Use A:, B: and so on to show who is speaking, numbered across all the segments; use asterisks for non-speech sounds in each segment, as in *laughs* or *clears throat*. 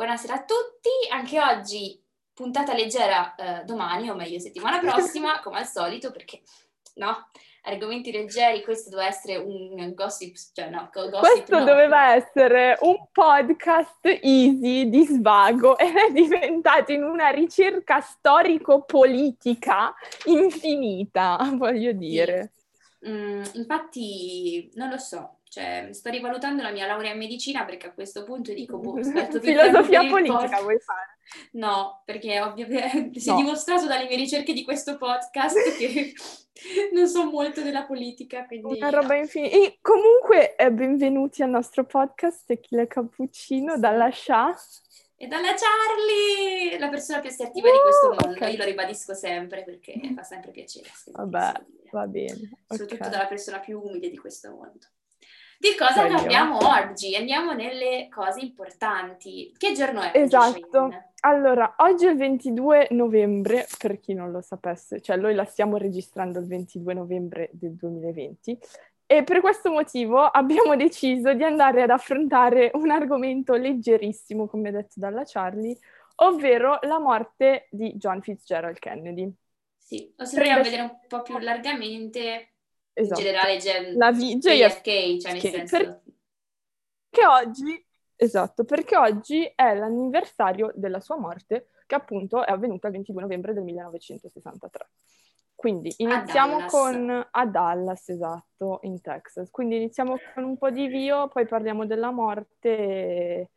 A: Buonasera a tutti, anche oggi puntata leggera eh, domani, o meglio settimana *laughs* prossima, come al solito, perché no, argomenti leggeri, questo doveva essere un gossip, cioè no, gossip
B: Questo
A: no.
B: doveva essere un podcast easy di svago *laughs* ed è diventato in una ricerca storico-politica infinita, *laughs* voglio dire.
A: Mm, infatti, non lo so, cioè, sto rivalutando la mia laurea in medicina perché a questo punto dico, boh, *laughs* aspetto
B: Filosofia politica vuoi fare?
A: No, perché ovviamente *laughs* si è
B: No.
A: dimostrato dalle mie ricerche di questo podcast *laughs* che non so molto della politica, quindi...
B: Una roba infinita. E comunque, eh, benvenuti al nostro podcast Tequila Cappuccino dalla Sha.
A: E dalla Charlie, la persona più assertiva di questo
B: Uh,
A: mondo,
B: ok.
A: io lo ribadisco sempre perché fa sempre piacere.
B: Vabbè, va bene.
A: Soprattutto
B: ok.
A: dalla persona più umile di questo mondo. Di cosa
B: Voglio.
A: parliamo oggi? Andiamo nelle cose importanti. Che giorno è?
B: Esatto.
A: Shane?
B: Allora, oggi è il 22 novembre, per chi non lo sapesse, cioè noi la stiamo registrando il 22 novembre del 2020 e per questo motivo abbiamo deciso di andare ad affrontare un argomento leggerissimo, come detto dalla Charlie, ovvero la morte di John Fitzgerald Kennedy.
A: Sì, o se vogliamo
B: Prende-
A: vedere un po' più largamente,
B: Esatto.
A: in generale gen-
B: La vi-
A: JFK,
B: JFK,
A: cioè nel senso...
B: per- che oggi, esatto, perché oggi è l'anniversario della sua morte, che appunto è avvenuta il 22 novembre del 1963. Quindi iniziamo
A: Dallas.
B: con a Dallas, esatto, in Texas. Quindi iniziamo con un po' di bio, poi parliamo della morte,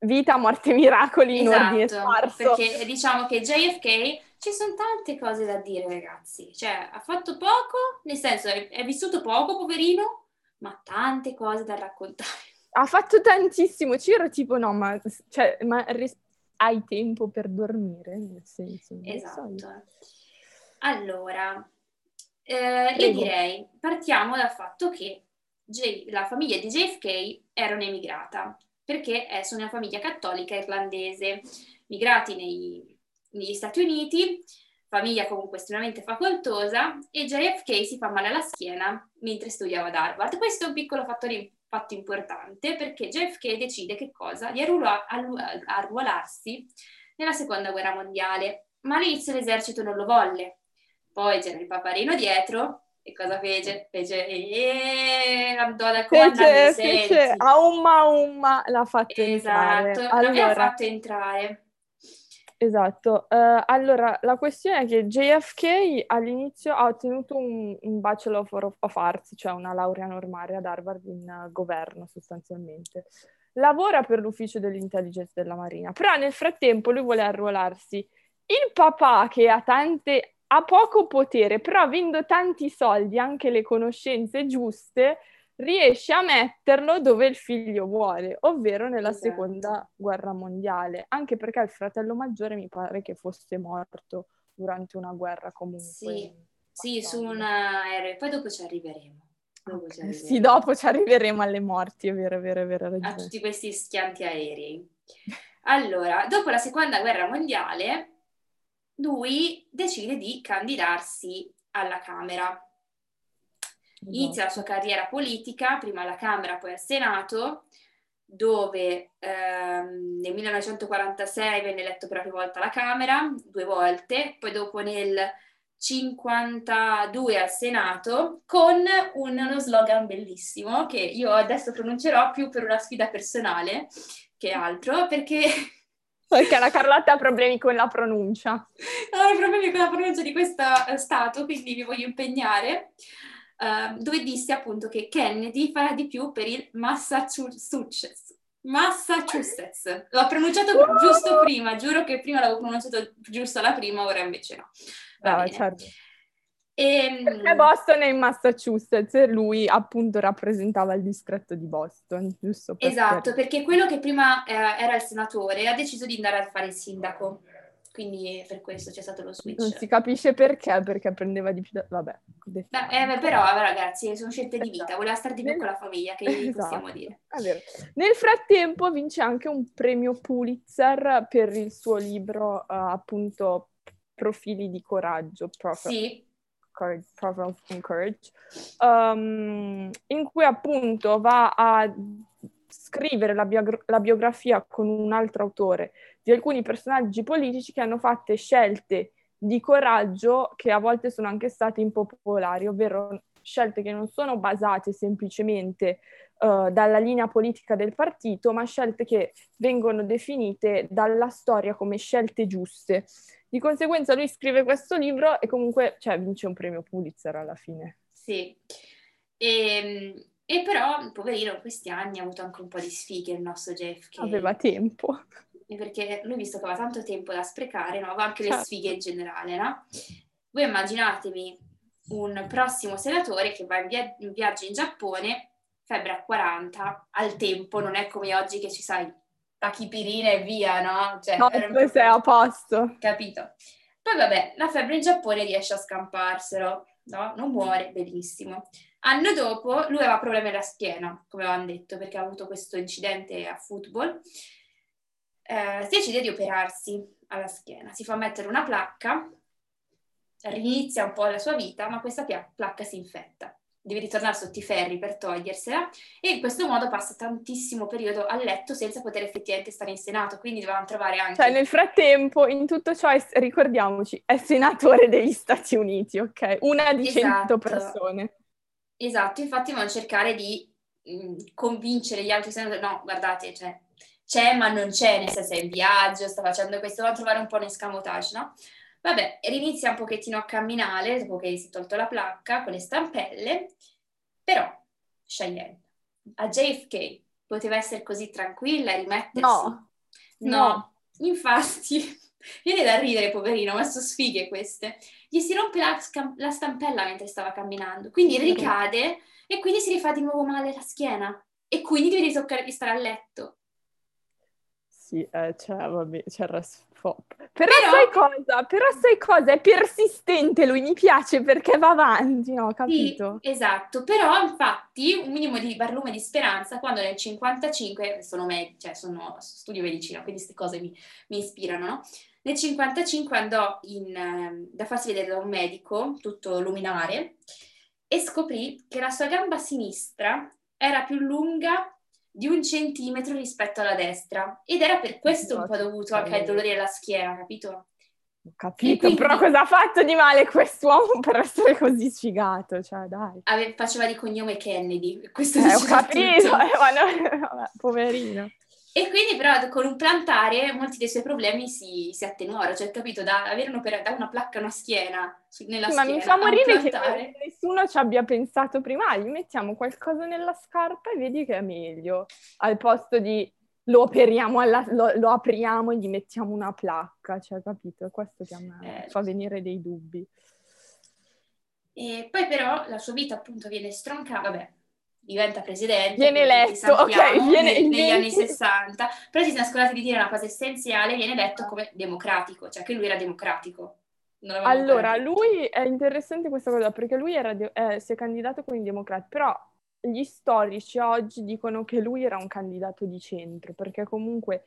B: vita, morte, miracoli in ordine
A: Esatto,
B: sparso.
A: perché diciamo che JFK ci sono tante cose da dire, ragazzi. Cioè, ha fatto poco, nel senso, è, è vissuto poco, poverino, ma tante cose da raccontare.
B: Ha fatto tantissimo, ci ero tipo no, ma, cioè, ma ris- hai tempo per dormire, nel senso. so.
A: Esatto. Allora, eh, io direi, partiamo dal fatto che J- la famiglia di JFK era un'emigrata, perché eh, sono una famiglia cattolica irlandese, migrati nei- negli Stati Uniti, famiglia comunque estremamente facoltosa, e JFK si fa male alla schiena mentre studiava ad Harvard. Questo è un piccolo fattore- fatto importante, perché JFK decide che cosa? Di arruolarsi nella seconda guerra mondiale, ma all'inizio l'esercito non lo volle. Poi c'era il paparino dietro, e cosa fece? Fece, e andò dal comandante,
B: Fece, fece a umma umma l'ha fatto entrare.
A: Esatto, l'aveva
B: Allora,
A: fatto entrare.
B: esatto. Eh, allora, la questione è che JFK all'inizio ha ottenuto un, un Bachelor of, Arts, cioè una laurea normale ad Harvard in eh, governo sostanzialmente. Lavora per l'ufficio dell'intelligence della Marina, però nel frattempo lui vuole arruolarsi. Il papà che ha tante ha poco potere, però avendo tanti soldi, anche le conoscenze giuste, riesce a metterlo dove il figlio vuole, ovvero nella
A: Esatto.
B: seconda guerra mondiale, anche perché il fratello maggiore mi pare che fosse morto durante una guerra comunque.
A: Sì, Sì, su un aereo, poi dopo ci arriveremo. Dopo ci *laughs*
B: Ok,
A: arriveremo.
B: Sì, dopo ci arriveremo alle morti, è vero, è vero, è vero, hai
A: a
B: ragione.
A: tutti questi schianti aerei. Allora, dopo la seconda guerra mondiale, lui decide di candidarsi alla Camera. Inizia la sua carriera politica, prima alla Camera, poi al Senato, dove ehm, nel 1946 venne eletto per la prima volta alla Camera, due volte, poi dopo nel 52 al Senato, con un- uno slogan bellissimo che io adesso pronuncerò più per una sfida personale che altro, perché
B: Perché la Carlotta ha problemi con la pronuncia.
A: ho problemi con la pronuncia di questo eh, stato, quindi vi voglio impegnare, eh, dove disse appunto che Kennedy farà di più per il Massachusetts. Massachusetts. L'ho pronunciato giusto prima, giuro che prima l'avevo pronunciato giusto alla prima, ora invece no. Va
B: Brava,
A: bene.
B: certo.
A: Ehm,
B: Perché Boston è in Massachusetts e lui appunto rappresentava il distretto di Boston, giusto? per
A: Esatto,
B: chiarire.
A: perché quello che prima eh, era il senatore ha deciso di andare a fare il sindaco, quindi per questo c'è stato lo switch.
B: Non si capisce perché, perché prendeva di più da... Vabbè.
A: Beh, eh, però, ragazzi, sono scelte di vita, voleva stare di più con la famiglia, che gli *laughs* possiamo
B: Esatto,
A: dire.
B: Nel frattempo vince anche un premio Pulitzer per il suo libro, eh, appunto, Profili di coraggio, Prof-
A: Sì,
B: Proverbs and Courage, um, in cui appunto va a scrivere la, bio- la biografia con un altro autore di alcuni personaggi politici che hanno fatto scelte di coraggio che a volte sono anche state impopolari, ovvero scelte che non sono basate semplicemente uh, dalla linea politica del partito, ma scelte che vengono definite dalla storia come scelte giuste. Di conseguenza lui scrive questo libro e comunque cioè, vince un premio Pulitzer alla fine.
A: Sì, e, ehm, e però, poverino, in questi anni ha avuto anche un po' di sfighe il nostro Jeff. Che...
B: Aveva tempo
A: perché lui visto che aveva tanto tempo da sprecare, no? aveva anche certo. le sfighe in generale, no? Voi immaginatevi un prossimo senatore che va in, via- in viaggio in Giappone, febbre a 40, al tempo, non è come oggi che ci sai tachipirina e via, no?
B: Cioè, no, tu sei a posto.
A: Capito? Poi vabbè, la febbre in Giappone riesce a scamparselo, no? Non muore, benissimo. Anno dopo lui aveva problemi alla schiena, come avevamo detto, perché ha avuto questo incidente a football eh, si decide di operarsi alla schiena, si fa mettere una placca, rinizia un po' la sua vita, ma questa placca si infetta. Deve ritornare sotto i ferri per togliersela e in questo modo passa tantissimo periodo a letto senza poter effettivamente stare in Senato, quindi dovevamo trovare anche...
B: Cioè nel frattempo, in tutto ciò, è, ricordiamoci, è senatore degli Stati Uniti, ok? Una di esatto. persone.
A: Esatto, infatti vanno a cercare di mh, mm, convincere gli altri senatori, no, guardate, cioè c'è ma non c'è, nel senso è in viaggio, sta facendo questo, va a trovare un po' un escamotage, no? Vabbè, rinizia un pochettino a camminare dopo che si è tolto la placca con le stampelle, però Cheyenne, a JFK poteva essere così tranquilla e rimettersi?
B: No.
A: No, no. infatti, *laughs* viene da ridere, poverino, ma sono sfighe queste. Gli si rompe la, la stampella mentre stava camminando, quindi ricade e quindi si rifà di nuovo male la schiena e quindi deve ritoccare di stare a letto.
B: Sì, eh, cioè, vabbè, c'era sfop. Però, Però sai cosa? Però sai cosa? È persistente lui, mi piace perché va avanti, no? Capito?
A: Sì, esatto. Però, infatti, un minimo di barlume di speranza quando nel 55, sono, med- cioè, sono studio medicina, quindi queste cose mi, mi ispirano, no? Nel 55 andò in, eh, da farsi vedere da un medico, tutto luminare, e scoprì che la sua gamba sinistra era più lunga di un centimetro rispetto alla destra ed era per questo un po' dovuto anche ai dolori alla schiena, capito?
B: Ho capito, quindi, però cosa ha fatto di male quest'uomo *laughs* per essere così sfigato? Cioè, dai.
A: Ave, faceva di cognome Kennedy, questo
B: eh, ho capito, eh, ma no, *laughs* vabbè, poverino.
A: E quindi però con un plantare molti dei suoi problemi si, si attenuarono, cioè capito, da avere un'opera, da una placca a una schiena, nella
B: sì,
A: schiena,
B: Ma mi fa morire che nessuno ci abbia pensato prima, gli mettiamo qualcosa nella scarpa e vedi che è meglio, al posto di lo operiamo, alla, lo, lo, apriamo e gli mettiamo una placca, cioè capito? Questo che a me eh, fa venire dei dubbi.
A: E poi però la sua vita appunto viene stroncata, vabbè, diventa presidente.
B: Viene eletto, ok, viene,
A: negli, negli anni 60, però si sono scordati di dire una cosa essenziale, viene eletto come democratico, cioè che lui era democratico.
B: Allora, lui è interessante questa cosa perché lui de- eh, si è candidato con i democrati, però gli storici oggi dicono che lui era un candidato di centro perché comunque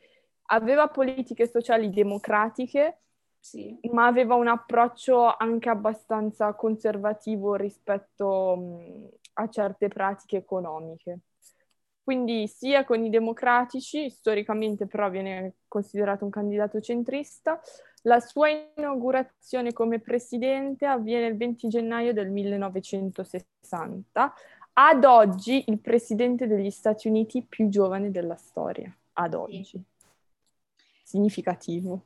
B: aveva politiche sociali democratiche, sì. ma aveva un approccio anche abbastanza conservativo rispetto a certe pratiche economiche. Quindi sia con i democratici, storicamente però viene considerato un candidato centrista, la sua inaugurazione come presidente avviene il 20 gennaio del 1960, ad oggi il presidente degli Stati Uniti più giovane della storia, ad oggi. Significativo.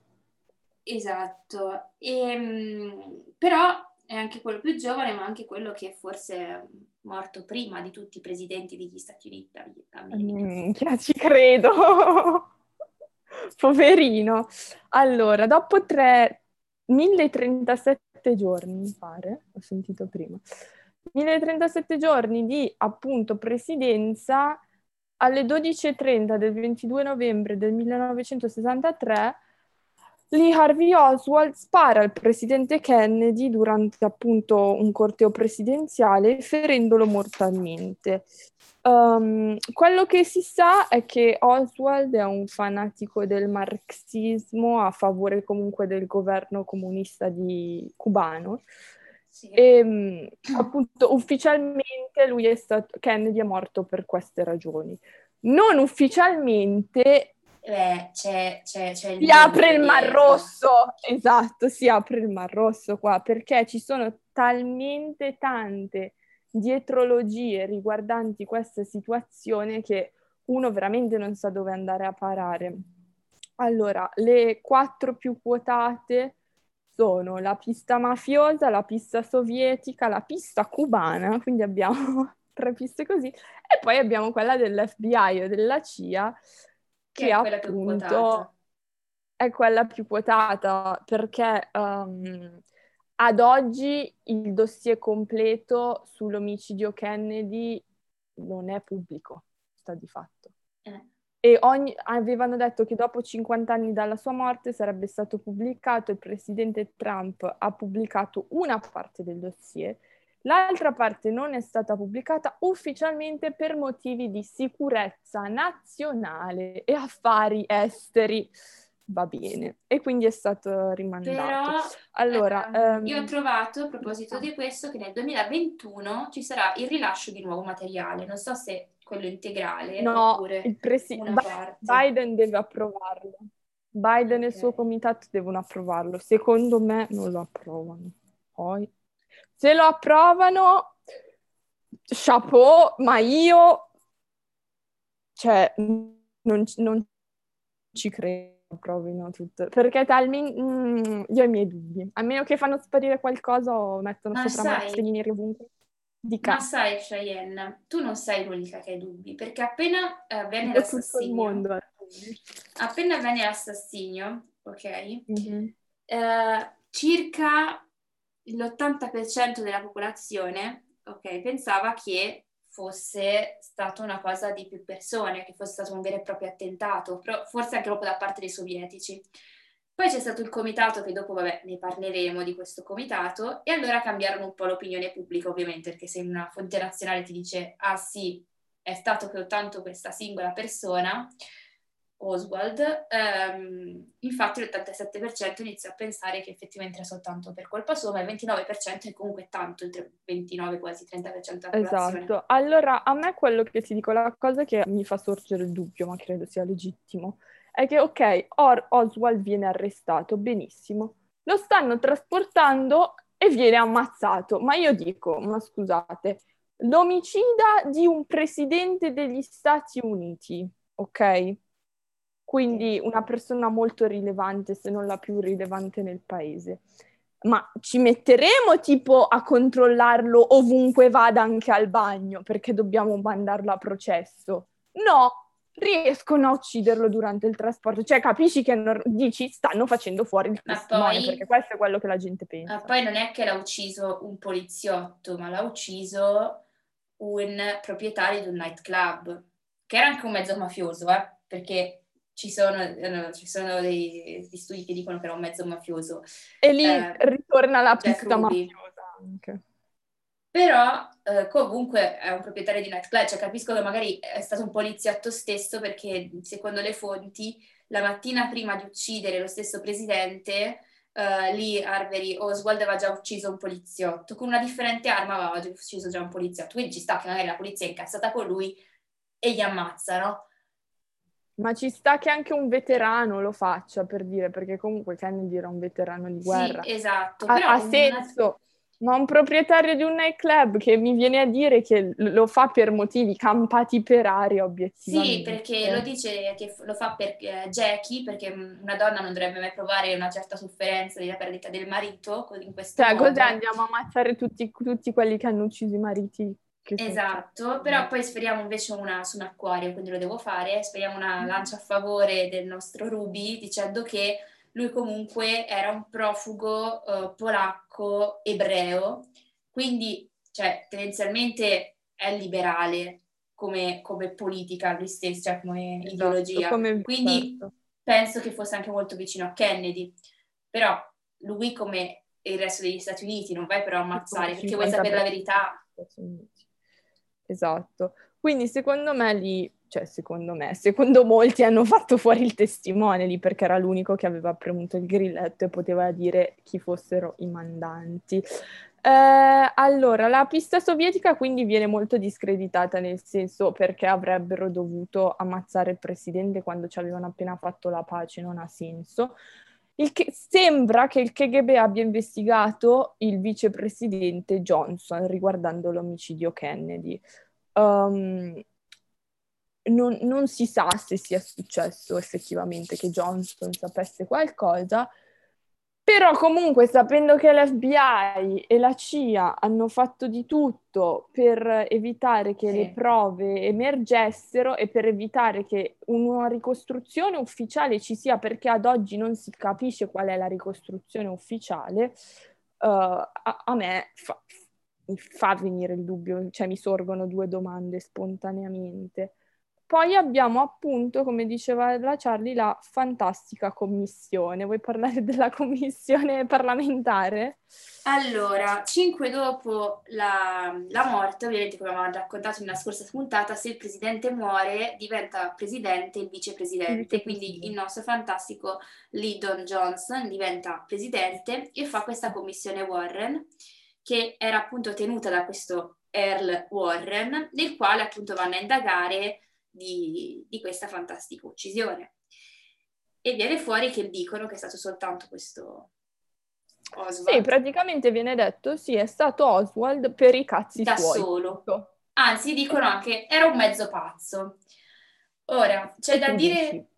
A: Esatto, e, ehm, però è anche quello più giovane, ma anche quello che forse è morto prima di tutti i presidenti degli Stati Uniti
B: d'America. Mm, ci credo! *laughs* Poverino. Allora, dopo tre, 1037 giorni, mi pare, ho sentito prima, 1037 giorni di appunto presidenza, alle 12.30 del 22 novembre del 1963 Lee Harvey Oswald spara al presidente Kennedy durante appunto un corteo presidenziale ferendolo mortalmente. Um, quello che si sa è che Oswald è un fanatico del marxismo a favore comunque del governo comunista di cubano. Sì. E appunto ufficialmente lui è stato, Kennedy è morto per queste ragioni. non ufficialmente
A: eh, c'è, c'è, c'è
B: si apre il Mar Rosso, esatto, si apre il Mar Rosso qua, perché ci sono talmente tante dietrologie riguardanti questa situazione che uno veramente non sa dove andare a parare. Allora, le quattro più quotate sono la pista mafiosa, la pista sovietica, la pista cubana, quindi abbiamo *laughs* tre piste così, e poi abbiamo quella dell'FBI o della CIA, che, che è appunto è quella più quotata perché um, ad oggi il dossier completo sull'omicidio Kennedy non è pubblico, sta di fatto. Eh e ogni, avevano detto che dopo 50 anni dalla sua morte sarebbe stato pubblicato, il presidente Trump ha pubblicato una parte del dossier, l'altra parte non è stata pubblicata ufficialmente per motivi di sicurezza nazionale e affari esteri. Va bene, e quindi è stato rimandato.
A: Però, allora, ehm, io ho trovato, a proposito di questo, che nel 2021 ci sarà il rilascio di nuovo materiale. Non so se quello integrale
B: no, oppure il presi- Bi- Biden deve approvarlo. Biden okay. e il suo comitato devono approvarlo. Secondo me non lo approvano. Poi, se lo approvano, chapeau, ma io, cioè, non, non ci credo approvino tutto perché talmente mm, io ho i miei dubbi a meno che fanno sparire qualcosa o mettono ma sopra sai, neri ovunque
A: Dica. Ma sai, Cheyenne, tu non sei l'unica che hai dubbi, perché appena eh, venne l'assassinio, appena venne l'assassinio, ok, mm-hmm. eh, circa l'80% della popolazione, ok, pensava che fosse stata una cosa di più persone, che fosse stato un vero e proprio attentato, forse anche proprio da parte dei sovietici. Poi c'è stato il comitato, che dopo, vabbè, ne parleremo di questo comitato, e allora cambiarono un po' l'opinione pubblica, ovviamente, perché se una fonte nazionale ti dice, ah sì, è stato soltanto questa singola persona, Oswald, ehm, infatti l'87% inizia a pensare che effettivamente era soltanto per colpa sua, ma il 29% è comunque tanto, il 29, quasi 30% della popolazione.
B: Esatto, allora a me quello che ti dico, la cosa che mi fa sorgere il dubbio, ma credo sia legittimo, è che ok, Or- Oswald viene arrestato, benissimo, lo stanno trasportando e viene ammazzato, ma io dico, ma scusate, l'omicida di un presidente degli Stati Uniti, ok? Quindi una persona molto rilevante, se non la più rilevante nel paese. Ma ci metteremo tipo a controllarlo ovunque vada anche al bagno perché dobbiamo mandarlo a processo? No, riescono a ucciderlo durante il trasporto. Cioè, capisci che non, dici stanno facendo fuori il testimone, poi, perché questo è quello che la gente pensa.
A: Ma poi non è che l'ha ucciso un poliziotto, ma l'ha ucciso un proprietario di un nightclub, che era anche un mezzo mafioso, eh? perché ci sono, no, ci sono dei, dei, studi che dicono che era un mezzo mafioso.
B: E lì eh, ritorna la pista mafiosa anche.
A: Però eh, comunque è un proprietario di nightclub, cioè capisco che magari è stato un poliziotto stesso perché secondo le fonti la mattina prima di uccidere lo stesso presidente Uh, lì Arbery Oswald aveva già ucciso un poliziotto, con una differente arma aveva già ucciso già un poliziotto, quindi ci sta che magari la polizia è incazzata con lui e gli ammazzano.
B: Ma ci sta che anche un veterano lo faccia, per dire, perché comunque Kennedy era un veterano di guerra.
A: Sì, esatto.
B: Ha, ha senso, ma un proprietario di un nightclub che mi viene a dire che lo fa per motivi campati per aria, obiettivamente.
A: Sì, perché lo dice che lo fa per eh, Jackie, perché una donna non dovrebbe mai provare una certa sofferenza della perdita del marito in questo
B: cioè,
A: modo.
B: cos'è? Andiamo a ammazzare tutti, tutti quelli che hanno ucciso i mariti.
A: Esatto, però poi speriamo invece una su un acquario, quindi lo devo fare, speriamo una mm. lancia a favore del nostro Ruby dicendo che lui comunque era un profugo uh, polacco ebreo, quindi cioè, tendenzialmente è liberale come, come politica lui stesso, cioè come esatto, ideologia. Come quindi certo. penso che fosse anche molto vicino a Kennedy, però lui come il resto degli Stati Uniti non vai però a ammazzare perché vuoi sapere la verità.
B: Esatto. Quindi secondo me lì cioè secondo me, secondo molti hanno fatto fuori il testimone lì perché era l'unico che aveva premuto il grilletto e poteva dire chi fossero i mandanti. Eh, allora, la pista sovietica quindi viene molto discreditata nel senso perché avrebbero dovuto ammazzare il presidente quando ci avevano appena fatto la pace, non ha senso. Che, sembra che il KGB abbia investigato il vicepresidente Johnson riguardando l'omicidio Kennedy. Um, non, non, si sa se sia successo effettivamente che Johnson sapesse qualcosa, però comunque sapendo che l'FBI e la CIA hanno fatto di tutto per evitare che sì. le prove emergessero e per evitare che una ricostruzione ufficiale ci sia, perché ad oggi non si capisce qual è la ricostruzione ufficiale, uh, a, a, me fa, fa venire il dubbio, cioè mi sorgono due domande spontaneamente. Poi abbiamo appunto, come diceva la Charlie, la fantastica commissione. Vuoi parlare *laughs* della commissione parlamentare?
A: Allora, cinque dopo la, la, morte, ovviamente come avevamo raccontato nella scorsa puntata, se il presidente muore diventa presidente il vicepresidente, quindi il nostro fantastico Lyndon Johnson diventa presidente e fa questa commissione Warren che era appunto tenuta da questo Earl Warren, nel quale appunto vanno a indagare di, di questa fantastica uccisione. E viene fuori che dicono che è stato soltanto questo
B: Oswald. Sì, praticamente viene detto, sì, è stato Oswald per i cazzi
A: da
B: suoi.
A: solo. Anzi, dicono anche, era un mezzo pazzo. Ora, c'è da dire... Dici?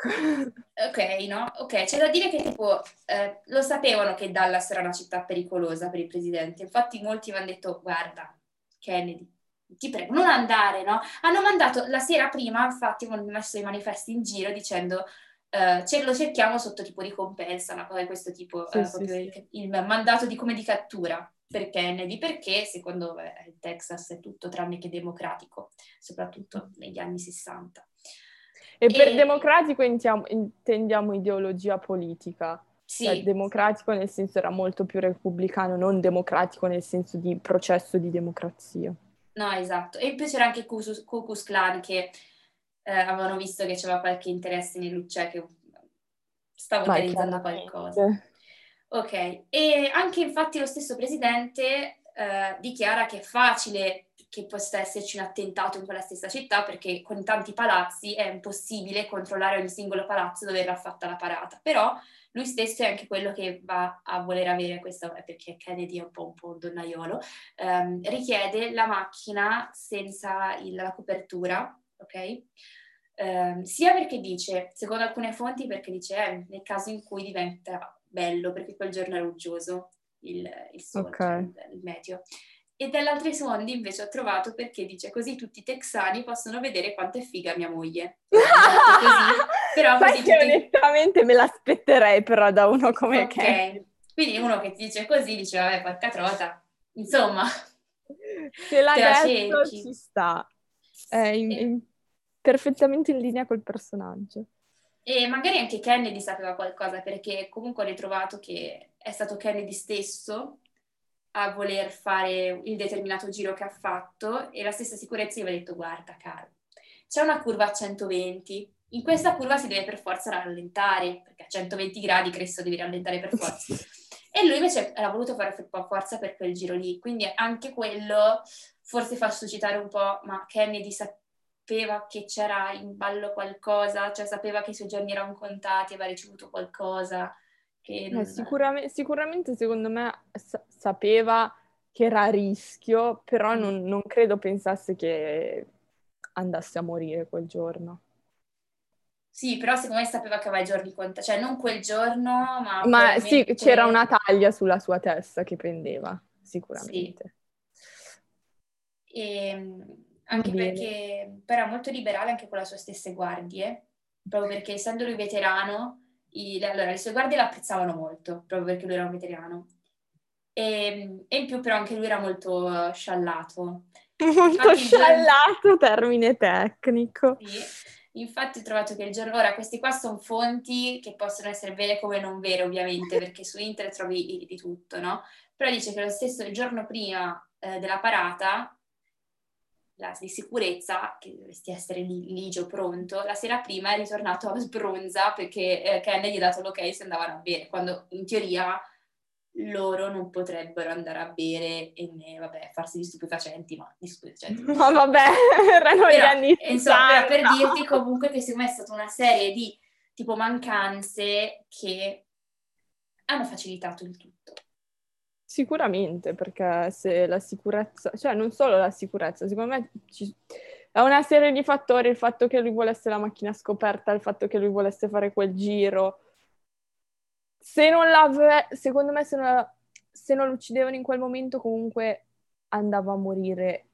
A: *laughs* Ok, no? Ok, c'è da dire che tipo eh, lo sapevano che Dallas era una città pericolosa per il presidente. Infatti molti mi hanno detto, guarda, Kennedy, ti prego, non andare, no? Hanno mandato la sera prima, infatti, hanno messo i manifesti in giro dicendo uh, ce lo cerchiamo sotto tipo ricompensa, una cosa di questo tipo, sì, uh, sì, sì. Il, il, mandato di come di cattura per Kennedy, perché secondo me il Texas è tutto tranne che democratico, soprattutto negli anni 60.
B: E, e... per democratico intendiamo, intendiamo ideologia politica. Sì. Cioè, democratico nel senso era molto più repubblicano, non democratico nel senso di processo di democrazia.
A: No, esatto. E poi c'era anche Ku Klux Klan che eh, avevano visto che c'era qualche interesse nel cioè che stava organizzando qualcosa. Ok, e anche infatti lo stesso presidente eh, dichiara che è facile che possa esserci un attentato in quella stessa città perché con tanti palazzi è impossibile controllare ogni singolo palazzo dove verrà fatta la parata. Però lui stesso è anche quello che va a voler avere questo, perché Kennedy è un po' un, po un donnaiolo, ehm, richiede la macchina senza il, la copertura, ok? Eh, sia perché dice, secondo alcune fonti, perché dice eh, nel caso in cui diventa bello, perché quel giorno è ruggioso il, il sole, okay. cioè, il meteo. E dall'altre fonti invece ho trovato perché dice così tutti i texani possono vedere quanto è figa mia moglie. *laughs*
B: così, però così tutti... onestamente me l'aspetterei però da uno come okay. Ken.
A: Quindi uno che ti dice così dice vabbè porca trota, insomma.
B: Se l'ha detto la ci sta. È in, in, perfettamente in linea col personaggio.
A: E magari anche Kennedy sapeva qualcosa perché comunque ho ritrovato che è stato Kennedy stesso a voler fare il determinato giro che ha fatto e la stessa sicurezza gli aveva detto guarda caro, c'è una curva a 120, in questa curva si deve per forza rallentare, perché a 120 gradi Cristo devi rallentare per forza. E lui invece era voluto fare forza per quel giro lì, quindi anche quello forse fa suscitare un po', ma Kennedy sapeva che c'era in ballo qualcosa, cioè sapeva che i suoi giorni erano contati, aveva ricevuto qualcosa.
B: Eh, sicuramente, sicuramente, secondo me sa- sapeva che era a rischio, però mm. non, non, credo pensasse che andasse a morire quel giorno.
A: Sì, però secondo me sapeva che aveva i giorni contati, cioè non quel giorno, ma...
B: Ma sì, c'era una taglia sulla sua testa che pendeva, sicuramente.
A: Sì. E, anche perché però era molto liberale anche con le sue stesse guardie, proprio perché essendo lui veterano i, allora, le sue guardie lo apprezzavano molto, proprio perché lui era un veterano. E, e in più però anche lui era molto sciallato. *laughs*
B: Molto infatti, sciallato, termine tecnico.
A: Sì. Infatti ho trovato che il giorno... Ora, questi qua sono fonti che possono essere vere come non vere, ovviamente, *laughs* perché su internet trovi di, tutto, no? Però dice che lo stesso il giorno prima eh, della parata la, di sicurezza, che dovresti essere lì, ligio, pronto, la sera prima è ritornato a sbronza perché eh, Kennedy gli ha dato l'ok se andavano a bere, quando in teoria loro non potrebbero andare a bere e né, vabbè, farsi gli stupefacenti, ma gli stupefacenti.
B: Ma vabbè, *laughs* erano gli anni
A: insomma, *laughs* per dirti comunque che secondo me è stata una serie di tipo mancanze che hanno facilitato il tutto.
B: Sicuramente, perché se la sicurezza, cioè non solo la sicurezza, secondo me ci, è una serie di fattori, il fatto che lui volesse la macchina scoperta, il fatto che lui volesse fare quel giro. Se non l'aveva, secondo me se non, se non lo uccidevano in quel momento comunque andava a morire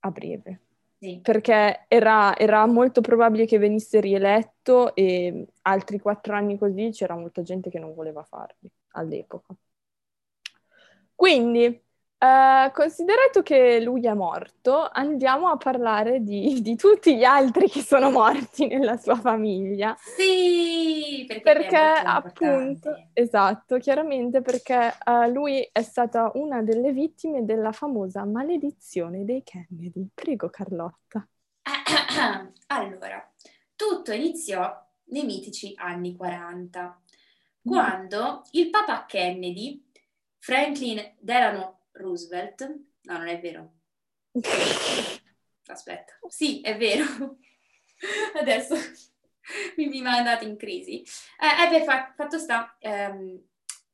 B: a breve.
A: Sì.
B: Perché era, era molto probabile che venisse rieletto e altri quattro anni così c'era molta gente che non voleva farli all'epoca. Quindi, eh, considerato che lui è morto, andiamo a parlare di, *laughs* di, tutti gli altri che sono morti nella sua famiglia.
A: Sì, perché,
B: perché appunto, esatto, chiaramente perché uh, lui è stata una delle vittime della famosa maledizione dei Kennedy. Prego Carlotta. *coughs*
A: allora, tutto iniziò nei mitici anni 40, quando il papà Kennedy Franklin Delano Roosevelt, no, non è vero. *laughs* Aspetta, sì, è vero. Adesso mi, mi mandate in crisi. Eh, ebbe fa- fatto sta ehm,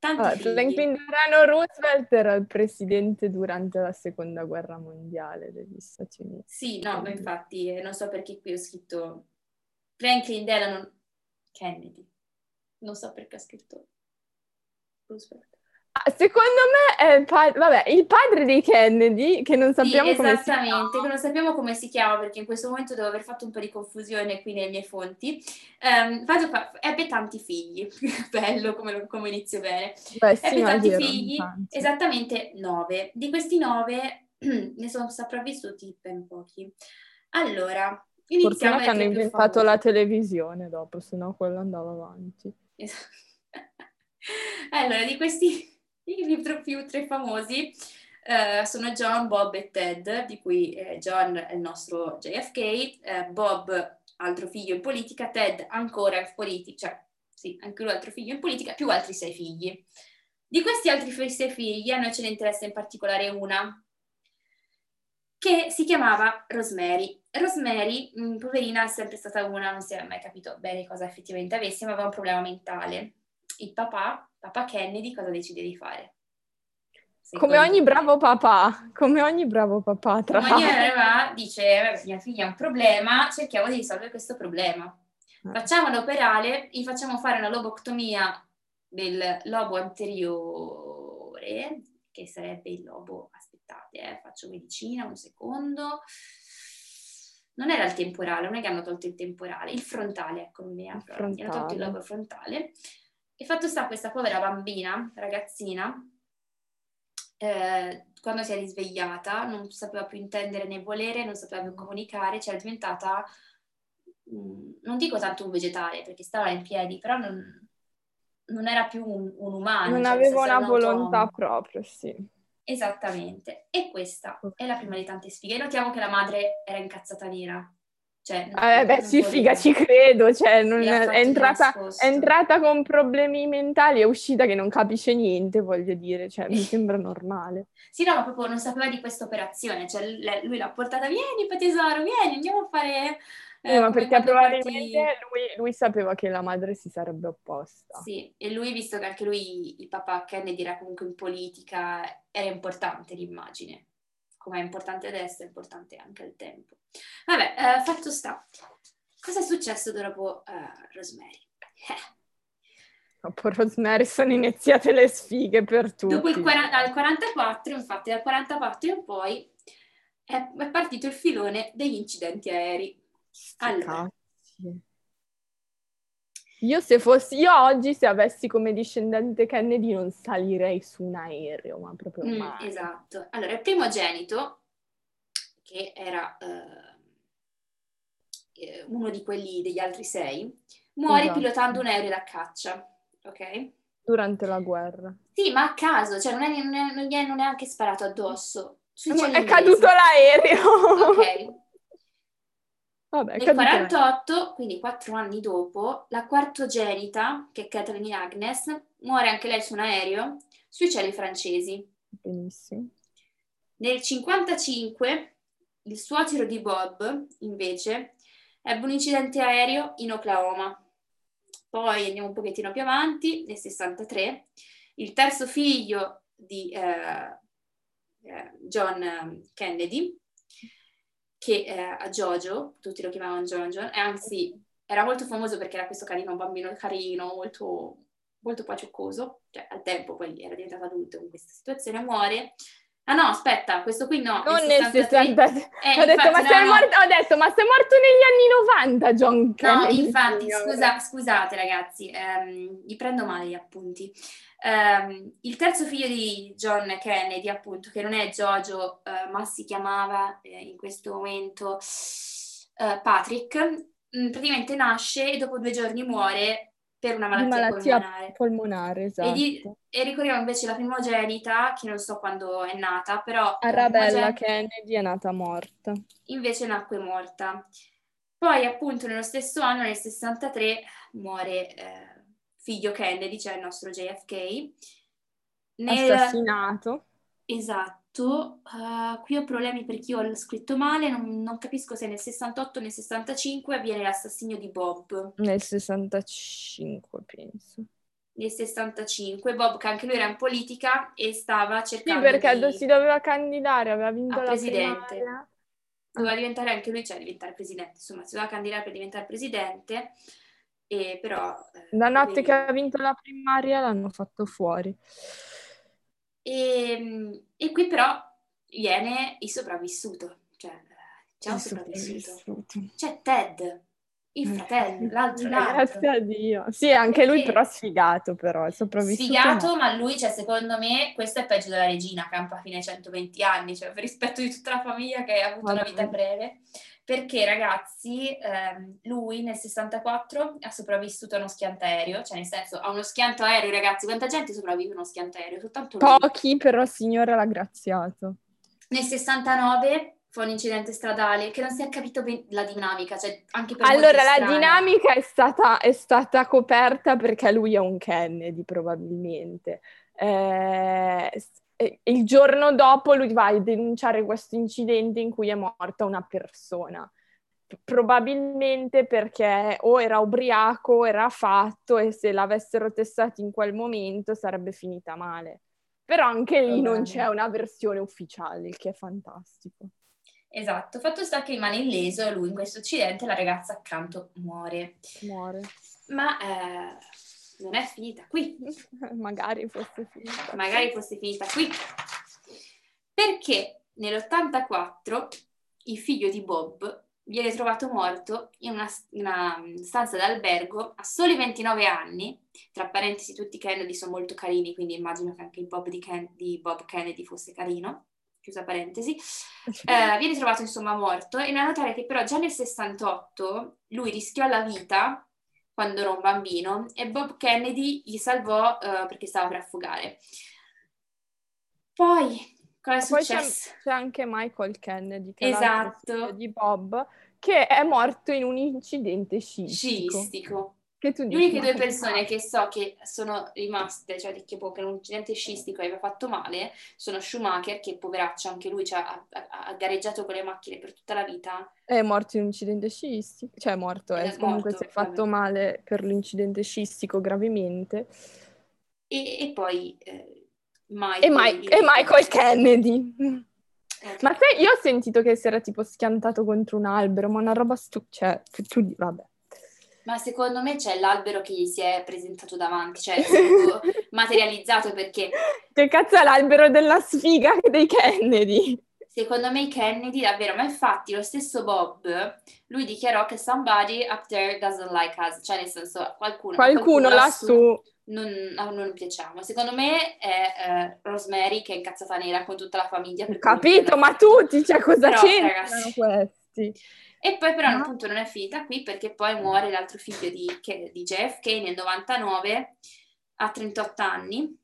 A: allora,
B: Franklin Delano Roosevelt era il presidente durante la seconda guerra mondiale degli Stati Uniti.
A: Sì, no, ma infatti eh, non so perché qui ho scritto Franklin Delano Kennedy. Non so perché ho scritto Roosevelt.
B: Secondo me è il, pa- vabbè, il padre dei Kennedy, che non sappiamo
A: sì,
B: come
A: si chiama. Esattamente, che non sappiamo come si chiama perché in questo momento devo aver fatto un po' di confusione qui nelle mie fonti. Um, fa- ebbe tanti figli, *laughs* bello come, lo, come inizio bene.
B: Beh, sì,
A: ebbe tanti figli, tanti. esattamente nove. Di questi nove *clears throat* ne sono sopravvissuti ben pochi. Allora, iniziamo
B: Fortuna che hanno inventato la televisione dopo, se no quello andava avanti.
A: Esatto. *laughs* allora, di questi i libri più tre famosi uh, sono John, Bob e Ted, di cui eh, John è il nostro JFK, eh, Bob altro figlio in politica, Ted ancora in politica, cioè sì, anche lui altro figlio in politica, più altri sei figli. Di questi altri sei figli a noi ce ne interessa in particolare una, che si chiamava Rosemary. Rosemary, mh, mm, poverina, è sempre stata una, non si è mai capito bene cosa effettivamente avesse, ma aveva un problema mentale. Il papà papà Kennedy cosa decide di fare?
B: Secondo come ogni bravo papà, come ogni bravo papà, tra
A: l'altro. Ogni papà dice, mia figlia ha un problema, cerchiamo di risolvere questo problema. Eh. Facciamolo operare, gli facciamo fare una loboctomia del lobo anteriore, che sarebbe il lobo, aspettate, eh, faccio medicina, un secondo. Non era il temporale, non è che hanno tolto il temporale, il frontale, ecco, mi hanno tolto il lobo frontale e fatto sta questa povera bambina, ragazzina, eh, quando si è risvegliata, non sapeva più intendere né volere, non sapeva più comunicare, cioè è diventata, mh, mm, non dico tanto un vegetale, perché stava in piedi, però non, non era più un, un umano.
B: Non
A: cioè
B: aveva una volontà autonomo. proprio, sì.
A: Esattamente. E questa è la prima di tante sfighe. Notiamo che la madre era incazzata nera. Cioè,
B: eh, beh, sì, figa, ci credo. Cioè, non, è, entrata, è, entrata, con problemi mentali, è uscita che non capisce niente, voglio dire. Cioè, mi *laughs* sembra normale.
A: Sì, no, ma proprio non sapeva di questa operazione. Cioè, lui l'ha portata, vieni, tesoro, vieni, andiamo a fare...
B: Eh, eh, ma perché probabilmente lui, lui, sapeva che la madre si sarebbe opposta.
A: Sì, e lui, visto che anche lui, il papà Kennedy era comunque in politica, era importante l'immagine come è importante adesso, è importante anche il tempo. Vabbè, eh, fatto sta. Cosa è successo dopo uh, Rosemary?
B: Eh. *laughs* Dopo Rosemary sono iniziate le sfighe per tutti.
A: Dopo il 40, dal 44, infatti, dal 44 in poi è, è partito il filone degli incidenti aerei. Allora.
B: Io se fossi, io oggi se avessi come discendente Kennedy non salirei su un aereo, ma proprio mm, mai.
A: Esatto. Allora, il primogenito, che era uh, uno di quelli degli altri sei, muore esatto. pilotando un aereo da caccia, ok?
B: Durante la guerra.
A: Sì, ma a caso, cioè non, è, non, è, non gli è neanche sparato addosso.
B: è caduto l'aereo.
A: Ok. *laughs*
B: Vabbè,
A: Nel 48, quindi quattro anni dopo, la quartogenita, che è Kathleen Agnes, muore anche lei su un aereo sui cieli francesi.
B: Benissimo.
A: Nel 55 il suocero di Bob, invece, ebbe un incidente aereo in Oklahoma. Poi andiamo un pochettino più avanti, nel 63, il terzo figlio di eh, eh, John Kennedy, che eh, a Jojo, tutti lo chiamavano Jojo, e anzi era molto famoso perché era questo carino bambino carino, molto, molto pacioccoso, cioè al tempo poi era diventato adulto in questa situazione, muore Ah no, aspetta, questo qui no.
B: Non nel 63. Eh, ho, detto, ma no, morto, ho detto, ma sei morto negli anni 90, John Kennedy.
A: No, infatti, scusa, scusate ragazzi, ehm, gli prendo male gli appunti. Um, il terzo figlio di John Kennedy, appunto, che non è Jojo, uh, ma si chiamava eh, in questo momento uh, Patrick, mh, mm, praticamente nasce e dopo due giorni muore per una malattia, malattia polmonare.
B: polmonare esatto.
A: e, di, e, ricordiamo invece la primogenita, che non so quando è nata, però...
B: Arabella Kennedy è nata morta.
A: Invece nacque morta. Poi appunto nello stesso anno, nel 63, muore eh, figlio Kennedy, cioè il nostro JFK.
B: Nel... Assassinato.
A: Esatto Uh, qui ho problemi perché io ho scritto male, non, non, capisco se nel 68 o nel 65 avviene l'assassinio di Bob.
B: Nel 65 penso.
A: Nel 65, Bob che anche lui era in politica e stava cercando
B: Sì, perché
A: di...
B: si doveva candidare, aveva vinto la
A: presidente.
B: Primaria.
A: Doveva diventare anche lui, cioè diventare presidente, insomma, si doveva candidare per diventare presidente, e però...
B: Eh, la notte quindi... che ha vinto la primaria l'hanno fatto fuori.
A: E, ehm, e qui però viene il sopravvissuto, cioè c'è un sopravvissuto. C'è Ted, il fratello, l'altro lato.
B: Grazie a Dio. Sì, anche lui però sfigato, però è sopravvissuto.
A: Sfigato, ma lui, cioè, secondo me, questo è peggio della regina, campa fino ai 120 anni, cioè per rispetto di tutta la famiglia che ha avuto Vabbè. una vita breve perché ragazzi, ehm, lui nel 64 ha sopravvissuto a uno schianto aereo, cioè nel senso a uno schianto aereo, ragazzi, quanta gente sopravvive a uno schianto aereo? Soltanto
B: lui. Pochi, però il Signore l'ha graziato.
A: Nel 69 fa un incidente stradale che non si è capito ben la dinamica, cioè anche per
B: Allora, la dinamica è stata, è stata coperta perché lui è un Kennedy, probabilmente. Eh, il giorno dopo lui va a denunciare questo incidente in cui è morta una persona. Probabilmente perché o era ubriaco o era fatto e se l'avessero testato in quel momento sarebbe finita male. Però anche lì non c'è una versione ufficiale, il che è fantastico.
A: Esatto, fatto sta che rimane illeso e lui in questo incidente la ragazza accanto muore.
B: Muore.
A: Ma eh, non è finita qui. *laughs*
B: Magari fosse finita.
A: Magari fosse finita qui. Perché nell'84 il figlio di Bob viene trovato morto in una, una stanza d'albergo a soli 29 anni. Tra parentesi, tutti i Kennedy sono molto carini, quindi immagino che anche il Bob di, Ken, di Bob Kennedy fosse carino. Chiusa parentesi. *laughs* Eh, viene trovato insomma morto e da notare che però già nel 68 lui rischiò la vita quando era un bambino e Bob Kennedy gli salvò uh, perché stava per affogare. Poi, cosa è successo?
B: C'è, c'è, anche Michael Kennedy, che
A: esatto.
B: è di Bob, che è morto in un incidente sciistico.
A: Sciistico.
B: Che tu
A: Le uniche due persone che so che sono rimaste, cioè che, boh, che un incidente scistico aveva fatto male, sono Schumacher, che poveraccio, anche lui cioè, ha, ha, ha, gareggiato con le macchine per tutta la vita.
B: È morto in un incidente scistico, cioè è morto, è, è comunque morto, si è fatto vabbè. male per l'incidente scistico gravemente.
A: E, e poi eh, Michael,
B: e, My- e Michael Kennedy. Eh, ma sai, io ho sentito che si era tipo schiantato contro un albero, ma una roba stu... cioè, tu, vabbè.
A: Ma secondo me c'è l'albero che gli si è presentato davanti, cioè *laughs* materializzato perché...
B: Che cazzo è l'albero della sfiga *laughs* dei Kennedy?
A: Secondo me i Kennedy davvero, ma infatti lo stesso Bob, lui dichiarò che somebody up there doesn't like us, cioè nel senso qualcuno...
B: Qualcuno, qualcuno lassù,
A: non, non piacciamo. Secondo me è eh, Rosemary che è incazzata nera con tutta la famiglia.
B: Capito, ma tutti, cioè cosa Però, c'entrano ragazzi, questi?
A: E poi però no. appunto non è finita qui perché poi muore l'altro figlio di, che, di JFK nel 99 a 38 anni.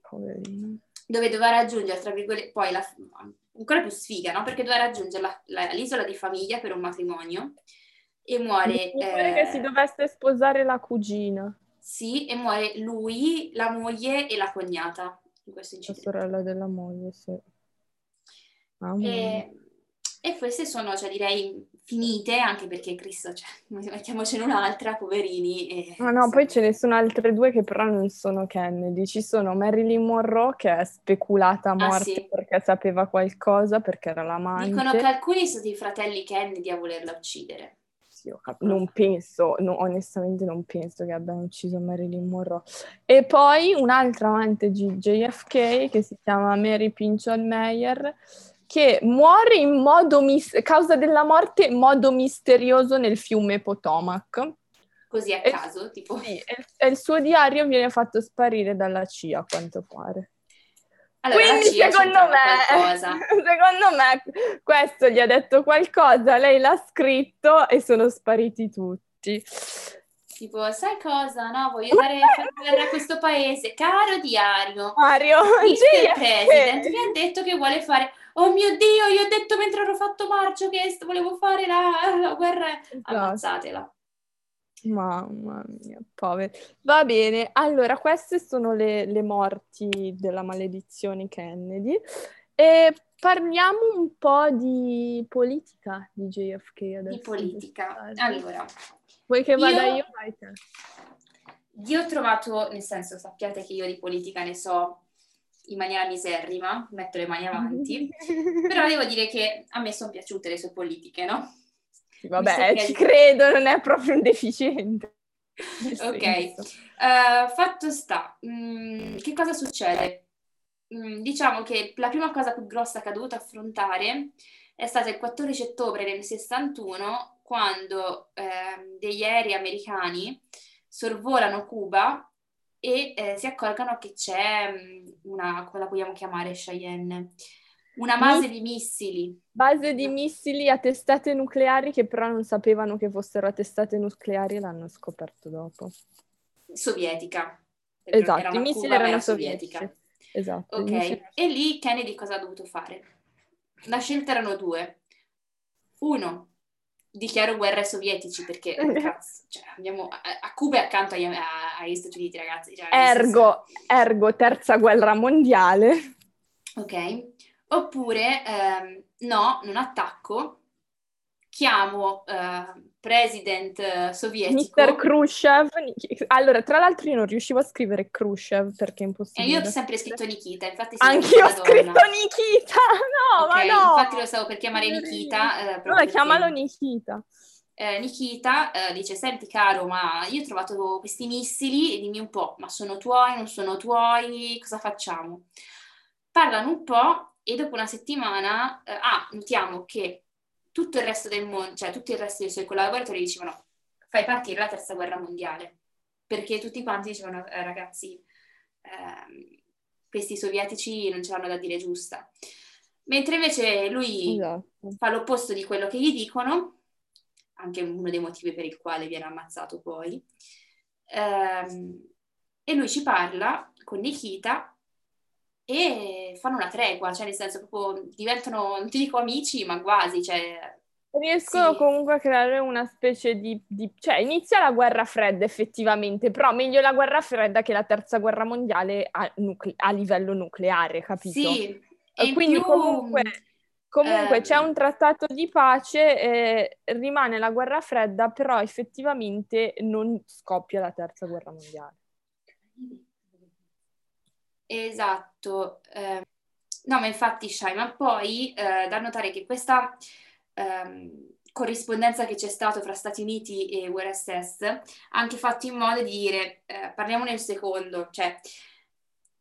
B: Poverino.
A: Dove doveva raggiungere, tra virgolette, poi la, ancora più sfiga, no? Perché doveva raggiungere la, la, l'isola di famiglia per un matrimonio e muore...
B: Pare che si
A: eh,
B: dovesse sposare la cugina,
A: sì, e muore lui, la moglie e la cognata in questo
B: la
A: incidente.
B: sorella della moglie, sì.
A: E, e queste sono, cioè, direi, finite, anche perché Cristo, cioè, mettiamocene un'altra, poverini.
B: Ah no, poi ce ne sono altre due che però non sono Kennedy. Ci sono Marilyn Monroe che è speculata a
A: Ah,
B: morte
A: sì.
B: perché sapeva qualcosa, perché era l'amante.
A: Dicono che alcuni sono i fratelli Kennedy a volerla uccidere.
B: Sì, cap- non penso, no, onestamente non penso che abbiano ucciso Marilyn Monroe. E poi un'altra amante di JFK che si chiama Mary Pinchon Meyer che muore in modo mis- causa della morte in modo misterioso nel fiume Potomac.
A: Così a
B: E-
A: caso, tipo...
B: Sì, e, e il suo diario viene fatto sparire dalla CIA, a quanto pare.
A: Allora,
B: Quindi secondo me, *laughs* secondo me questo gli ha detto qualcosa, lei l'ha scritto e sono spariti tutti.
A: Tipo, sai cosa? No, voglio dare fare guerra a questo paese. Caro diario,
B: Mario,
A: Mr.
B: JFK.
A: President mi ha detto che vuole fare... Oh mio Dio, io ho detto mentre ero fatto marcio che volevo fare la, la guerra.
B: Esatto.
A: Ammazzatela.
B: Mamma mia, poveri. Va bene, allora queste sono le, le morti della maledizione Kennedy e parliamo un po' di politica di JFK adesso.
A: Di politica. Allora,
B: Vuoi che vada
A: io-
B: io? Vai te.
A: io ho trovato, nel senso, sappiate che io di politica ne so in maniera miserrima, metto le mani avanti, *laughs* però devo dire che a me sono piaciute le sue politiche, no?
B: Sì, Vabbè,
A: che-
B: ci credo, non è proprio un deficiente.
A: Ok. Eh, fatto sta, mm, che cosa succede? Mm, diciamo che la prima cosa più grossa che ha dovuto affrontare è stata il 14 ottobre del 61, quando ehm, degli aerei americani sorvolano Cuba e eh, si accorgono che c'è mm, una, come la vogliamo chiamare, Cheyenne? Una base di missili
B: Base di missili a testate nucleari che però non sapevano che fossero a testate nucleari e l'hanno scoperto dopo.
A: sovietica.
B: Esatto, i missili
A: Cuba,
B: erano sovietici. Esatto.
A: Ok, e lì Kennedy cosa ha dovuto fare? La scelta erano due. Uno, dichiaro guerra ai sovietici perché *laughs* cazzo, cioè, abbiamo, a, a Cuba è accanto agli, a- agli Stati Uniti, ragazzi. cioè,
B: Ergo, ergo, terza guerra mondiale.
A: Ok, oppure ehm, no, non attacco, chiamo eh, president eh, sovietico
B: Mr. Khrushchev. Allora, tra l'altro io non riuscivo a scrivere Khrushchev perché è
A: e
B: impossibile.
A: io ho sempre scritto Nikita, infatti sono
B: Anch'io ho scritto Nikita! *laughs* No,
A: Ok,
B: ma no!
A: infatti lo stavo per chiamare Nikita. eh, perché-
B: chiamalo Nikita.
A: eh, Nikita eh, dice: Senti, caro, ma io ho trovato questi missili e dimmi un po', ma sono tuoi, non sono tuoi, cosa facciamo? Parlano un po' e dopo una settimana, eh, ah, notiamo che tutto il resto del mondo, cioè tutto il resto dei suoi collaboratori dicevano: Fai partire la terza guerra mondiale. Perché tutti quanti dicevano: "Eh, Ragazzi, ehm, questi sovietici non ce l'hanno da dire giusta. Mentre invece lui
B: Esatto.
A: fa l'opposto di quello che gli dicono, anche uno dei motivi per il quale viene ammazzato poi. Ehm, e lui ci parla con Nikita e fanno una tregua, cioè nel senso proprio diventano, non ti dico amici, ma quasi, cioè
B: Riescono
A: Sì.
B: comunque a creare una specie di, di- Cioè, inizia la guerra fredda effettivamente, però meglio la guerra fredda che la terza guerra mondiale a, nucle- a livello nucleare, capito?
A: sì.
B: E
A: in
B: quindi
A: più,
B: comunque, comunque
A: ehm,
B: c'è un trattato di pace, eh, rimane la guerra fredda, però effettivamente non scoppia la terza guerra mondiale.
A: Esatto, eh, no, ma infatti, Shai, ma poi eh, da notare che questa ehm, corrispondenza che c'è stata fra Stati Uniti e URSS ha anche fatto in modo di dire, eh, parliamo nel secondo, cioè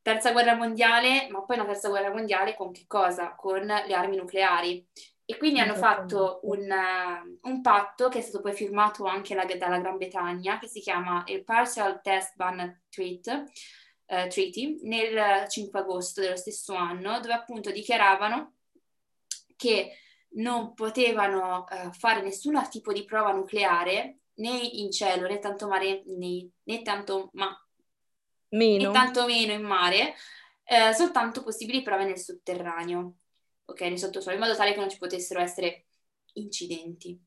A: terza guerra mondiale, ma poi una terza guerra mondiale con che cosa? Con le armi nucleari. E quindi hanno fatto un, eh, un patto che è stato poi firmato anche la- dalla Gran Bretagna, che si chiama il Partial Test Ban Treat- eh, Treaty, nel 5 agosto dello stesso anno, dove appunto dichiaravano che non potevano eh, fare nessun tipo di prova nucleare né in cielo né tanto mare né, né tanto ma
B: Meno.
A: e tanto meno in mare, eh, soltanto possibili prove nel sotterraneo, ok, nel sottosuolo, in modo tale che non ci potessero essere incidenti.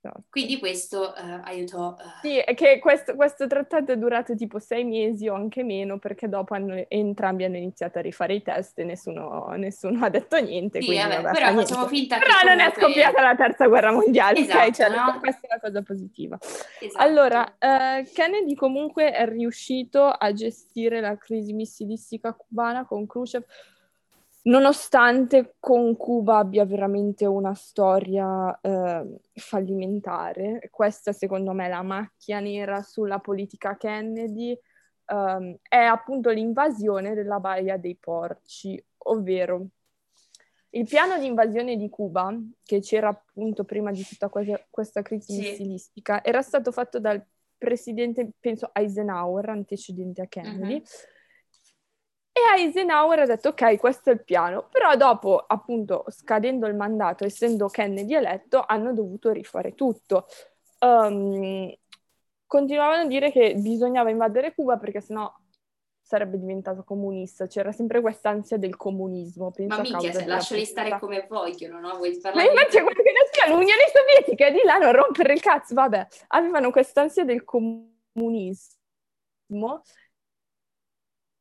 A: Esatto. Quindi questo uh, aiutò. Uh...
B: Sì, è che questo, questo, trattato è durato tipo sei mesi o anche meno, perché dopo hanno, entrambi hanno iniziato a rifare i test e nessuno, nessuno *laughs* ha detto niente.
A: Sì, quindi, vabbè, però facciamo niente. finta
B: però
A: che.
B: Però comunque... non è scoppiata la terza guerra mondiale, esatto, ok? Cioè, no? questa è una cosa positiva. Esatto. Allora, uh, Kennedy comunque è riuscito a gestire la crisi missilistica cubana con Khrushchev nonostante con Cuba abbia veramente una storia eh, fallimentare, questa secondo me è la macchia nera sulla politica Kennedy, um, è appunto l'invasione della Baia dei Porci, ovvero il piano di invasione di Cuba, che c'era appunto prima di tutta questa, questa crisi sì. missilistica, era stato fatto dal presidente, penso Eisenhower, antecedente a Kennedy, uh-huh e Eisenhower ha detto ok, questo è il piano, però dopo appunto scadendo il mandato, essendo Kennedy eletto, hanno dovuto rifare tutto. Um, continuavano a dire che bisognava invadere Cuba perché sennò sarebbe diventato comunista, c'era sempre questa ansia del comunismo.
A: Penso Ma minchia, se lasciali stare come vogliono, no? Vuoi
B: Ma invece quello che sia l'Unione Sovietica è di là non rompere il cazzo, vabbè, avevano questa ansia del comunismo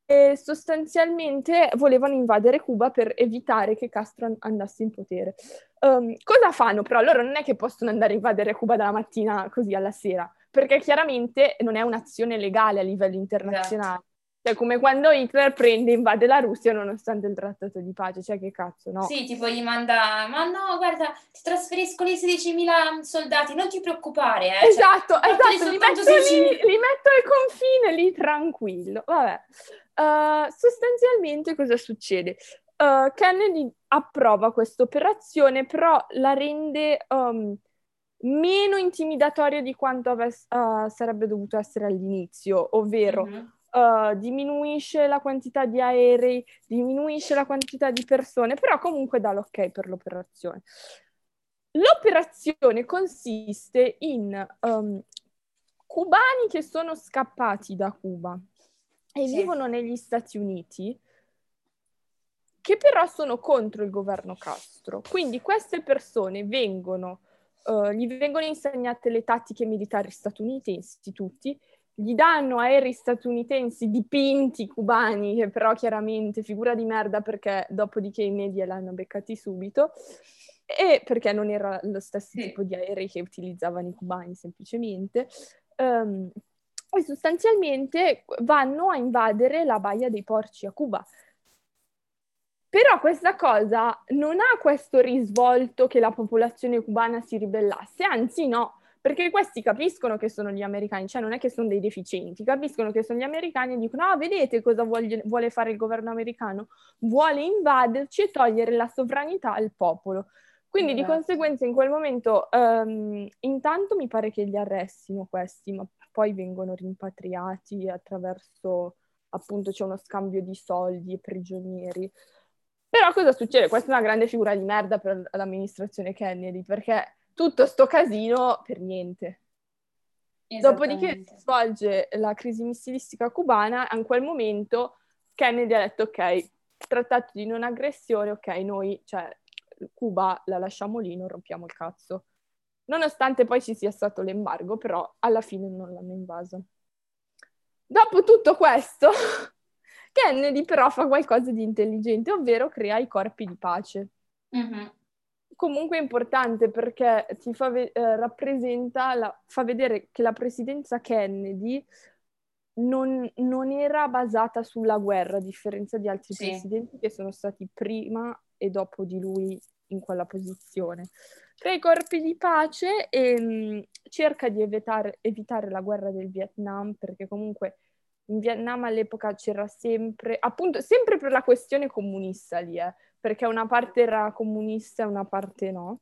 B: e sostanzialmente volevano invadere Cuba per evitare che Castro andasse in potere. Um, cosa fanno però? Loro non è che possono andare a invadere Cuba dalla mattina così alla sera, perché chiaramente non è un'azione legale a livello internazionale. Esatto. Cioè, come quando Hitler prende e invade la Russia nonostante il trattato di pace, cioè che cazzo, no?
A: Sì, tipo gli manda, ma no, guarda, ti trasferisco lì 16.000 soldati, non ti preoccupare, eh.
B: Esatto, cioè, esatto, li metto, lì, li metto al confine lì tranquillo, vabbè. Uh, sostanzialmente cosa succede? Uh, Kennedy approva questa operazione, però la rende um, meno intimidatoria di quanto avess- uh, sarebbe dovuto essere all'inizio, ovvero mm-hmm. diminuisce la quantità di aerei, diminuisce la quantità di persone, però comunque dà l'ok per l'operazione. L'operazione consiste in um, cubani che sono scappati da Cuba e sì. vivono negli Stati Uniti, che però sono contro il governo Castro. Quindi queste persone vengono, uh, gli vengono insegnate le tattiche militari statunitensi, tutti, gli danno aerei statunitensi dipinti cubani, che però chiaramente figura di merda perché dopodiché i media l'hanno beccati subito, e perché non era lo stesso sì. tipo di aerei che utilizzavano i cubani semplicemente. Um, e sostanzialmente vanno a invadere la Baia dei Porci a Cuba. Però questa cosa non ha questo risvolto che la popolazione cubana si ribellasse, anzi no, perché questi capiscono che sono gli americani, cioè non è che sono dei deficienti, capiscono che sono gli americani e dicono, ah, vedete cosa vuole, vuole fare il governo americano? Vuole invaderci e togliere la sovranità al popolo. Quindi esatto. di conseguenza in quel momento, um, intanto mi pare che li arrestino questi, ma poi vengono rimpatriati attraverso, appunto, c'è uno scambio di soldi e prigionieri. Però cosa succede? Questa è una grande figura di merda per l'amministrazione Kennedy, perché tutto sto casino per niente. Dopodiché si svolge la crisi missilistica cubana, in quel momento Kennedy ha detto ok, trattato di non aggressione, ok, noi, cioè, Cuba la lasciamo lì, non rompiamo il cazzo. Nonostante poi ci sia stato l'embargo, però alla fine non l'hanno invaso. Dopo tutto questo, *laughs* Kennedy però fa qualcosa di intelligente, ovvero crea i corpi di pace. Mm-hmm. Comunque è importante perché ti fa ve- eh, rappresenta, la, fa vedere che la presidenza Kennedy non, non, era basata sulla guerra, a differenza di altri sì. presidenti che sono stati prima e dopo di lui in quella posizione tra i corpi di pace e mh, mm, cerca di evitare, evitare la guerra del Vietnam perché comunque in Vietnam all'epoca c'era sempre, appunto, sempre per la questione comunista lì, eh, perché una parte era comunista e una parte no.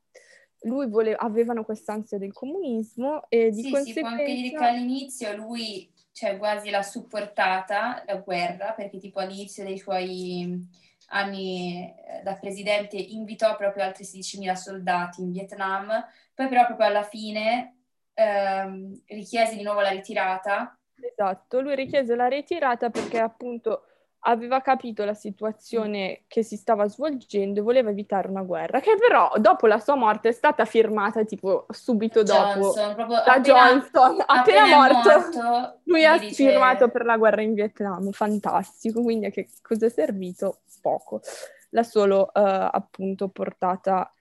B: Lui voleva, avevano quest'ansia del comunismo e di
A: sì,
B: conseguenza...
A: Sì, può anche dire che all'inizio lui, cioè, quasi l'ha supportata, la guerra, perché tipo all'inizio dei suoi anni eh, da presidente invitò proprio altri 16.000 soldati in Vietnam, poi però proprio alla fine ehm, richiese di nuovo la ritirata.
B: Esatto, lui richiese la ritirata perché appunto aveva capito la situazione che si stava svolgendo e voleva evitare una guerra, che però dopo la sua morte è stata firmata tipo subito
A: Johnson,
B: dopo da
A: appena,
B: Johnson, appena, appena morto, morto, *laughs* lui ha
A: dice...
B: firmato per la guerra in Vietnam, fantastico, quindi a che cosa è servito? Poco, l'ha solo uh, appunto portata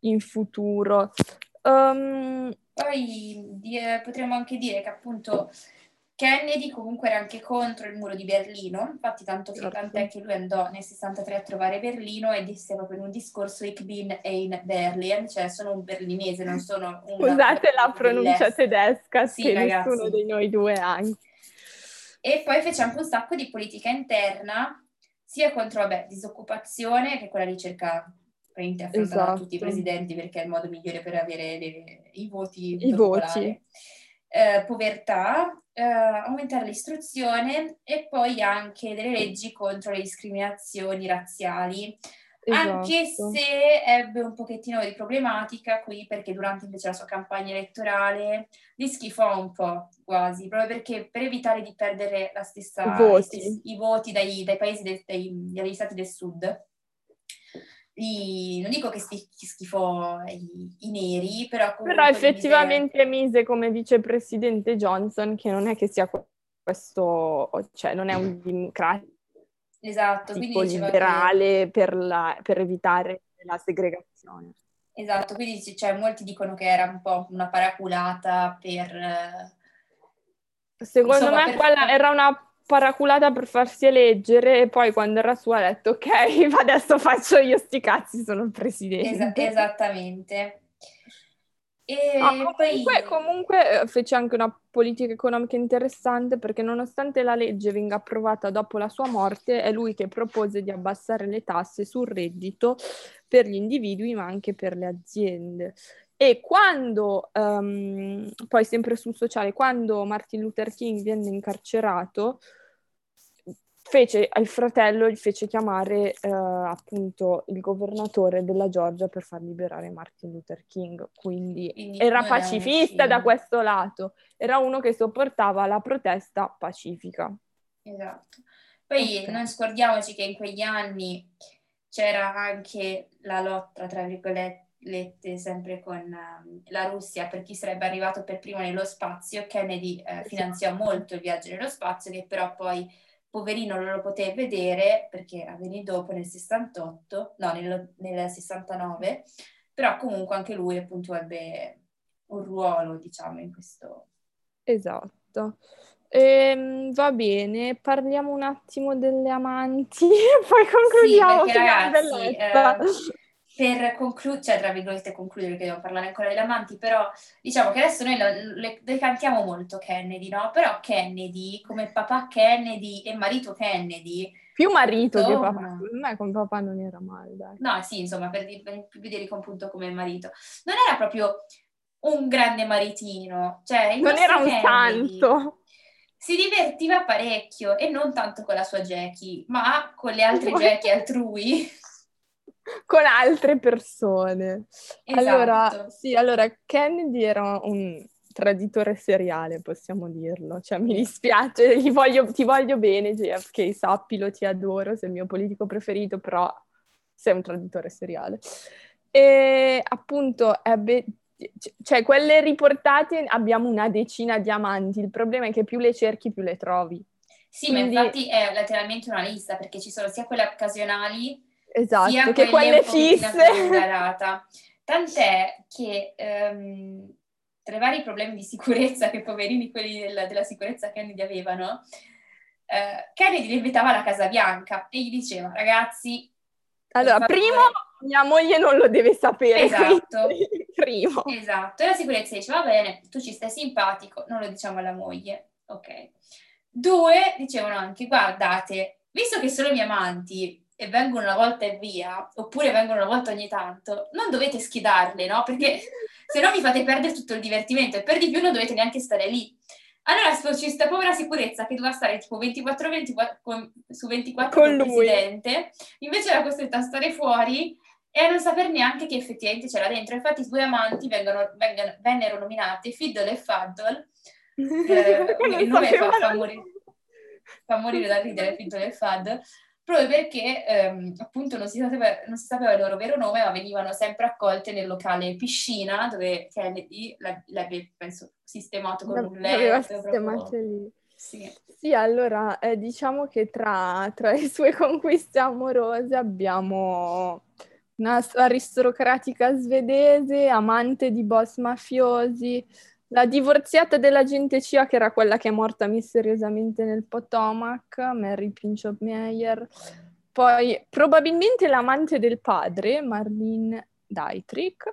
B: in futuro. Um,
A: Poi di, eh, potremmo anche dire che appunto Kennedy comunque era anche contro il muro di Berlino, infatti tanto che certo. tant'è che lui andò nel 63 a trovare Berlino e disse proprio in un discorso Ich bin ein Berlin, cioè sono un berlinese, non sono un...
B: Scusate la pronuncia tedesca, sì, che ragazzi. nessuno di noi due anche.
A: E poi fece anche un sacco di politica interna, sia contro, vabbè, disoccupazione, che quella ricerca affrontata esatto. da tutti i presidenti perché è il modo migliore per avere le, i voti.
B: I voti.
A: Eh, povertà, eh, aumentare l'istruzione e poi anche delle leggi contro le discriminazioni razziali. Esatto. Anche se ebbe un pochettino di problematica qui perché durante invece la sua campagna elettorale li schifò un po' quasi, proprio perché per evitare di perdere la stessa,
B: voti.
A: I voti dai, dai paesi de, dai, dagli stati del sud. I, non dico che schifò i, i neri, però
B: Però effettivamente mise... mise come vicepresidente Johnson, che non è che sia questo, cioè non è un democratico
A: esatto,
B: liberale che... per, la, per evitare la segregazione.
A: Esatto, quindi cioè, molti dicono che era un po' una paraculata per...
B: Secondo Insomma, me per... quella era una paraculata per farsi eleggere e poi quando era sua ha detto ok, *laughs* adesso faccio io sti cazzi, sono il presidente.
A: Es- esattamente.
B: E ah, comunque, poi... comunque eh, fece anche una politica economica interessante perché nonostante la legge venga approvata dopo la sua morte, è lui che propose di abbassare le tasse sul reddito per gli individui ma anche per le aziende. E quando, um, poi sempre sul sociale, quando Martin Luther King venne incarcerato, fece al fratello, gli fece chiamare eh, appunto il governatore della Georgia per far liberare Martin Luther King, quindi, quindi era pacifista da questo lato, era uno che sopportava la protesta pacifica.
A: Esatto. Poi okay. non scordiamoci che in quegli anni c'era anche la lotta, tra virgolette, sempre con uh, la Russia per chi sarebbe arrivato per primo nello spazio. Kennedy eh, finanziò molto il viaggio nello spazio, che però poi poverino non lo poté vedere perché avvenì dopo nel 68, no, nel, nel 69, però comunque anche lui appunto ebbe un ruolo, diciamo, in questo.
B: Esatto. Ehm, va bene, parliamo un attimo delle amanti e *laughs* poi concludiamo.
A: Sì, perché ragazzi, eh, per concludere, cioè tra virgolette concludere perché devo parlare ancora degli amanti, però diciamo che adesso noi le, le cantiamo molto Kennedy, no? Però Kennedy, come papà Kennedy e marito Kennedy...
B: Più marito insomma, che papà, secondo me con papà non era male, dai.
A: No, sì, insomma, per, dire con punto come marito. Non era proprio un grande maritino, cioè...
B: Non era un Kennedy, santo!
A: Si divertiva parecchio e non tanto con la sua Jackie, ma con le altre Jackie altrui
B: con altre persone. Esatto. Allora, sì, allora Kennedy era un traditore seriale, possiamo dirlo. Cioè, mi dispiace, *laughs* ti voglio, ti voglio bene, JFK, sappilo, ti adoro, sei il mio politico preferito, però sei un traditore seriale. E appunto ebbe cioè quelle riportate abbiamo una decina di amanti, il problema è che più le cerchi più le trovi.
A: Sì, Quindi... ma infatti è letteralmente una lista perché ci sono sia quelle occasionali
B: Esatto, sia che quelle fisse. *laughs*
A: Tant'è che um, tra i vari problemi di sicurezza che poverini quelli della, della sicurezza Kennedy avevano, uh, Kennedy li invitava alla Casa Bianca e gli diceva, ragazzi...
B: Allora, primo, mia moglie non lo deve sapere.
A: Esatto. *laughs*
B: primo.
A: Esatto. E la sicurezza diceva, va bene, tu ci stai simpatico, non lo diciamo alla moglie. Ok. Due, dicevano anche, guardate, visto che sono miei amanti e vengono una volta e via, oppure vengono una volta ogni tanto, non dovete schidarle, no? Perché *laughs* se no mi fate perdere tutto il divertimento e per di più non dovete neanche stare lì. Allora c'è questa povera sicurezza che doveva stare tipo 24, 24 con, su 24 con il presidente, invece era costretta a stare fuori e a non sapere neanche che effettivamente c'era dentro. Infatti i due amanti vengono, vengono, vennero nominati Fiddle e Faddle, *laughs* eh, il nome fa, fa morire fa morire da ridere finto del FAD, proprio perché ehm, appunto non si, sapeva, non si, sapeva, il loro vero nome, ma venivano sempre accolte nel locale piscina dove Kennedy l'aveva, penso, sistemato con un letto.
B: sistemato proprio... lì. Sì. sì, allora eh, diciamo che tra, tra le sue conquiste amorose abbiamo una aristocratica svedese, amante di boss mafiosi, la divorziata dell'agente CIA, che era quella che è morta misteriosamente nel Potomac, Mary Pinchot Meyer. Poi probabilmente l'amante del padre, Marlene Dietrich.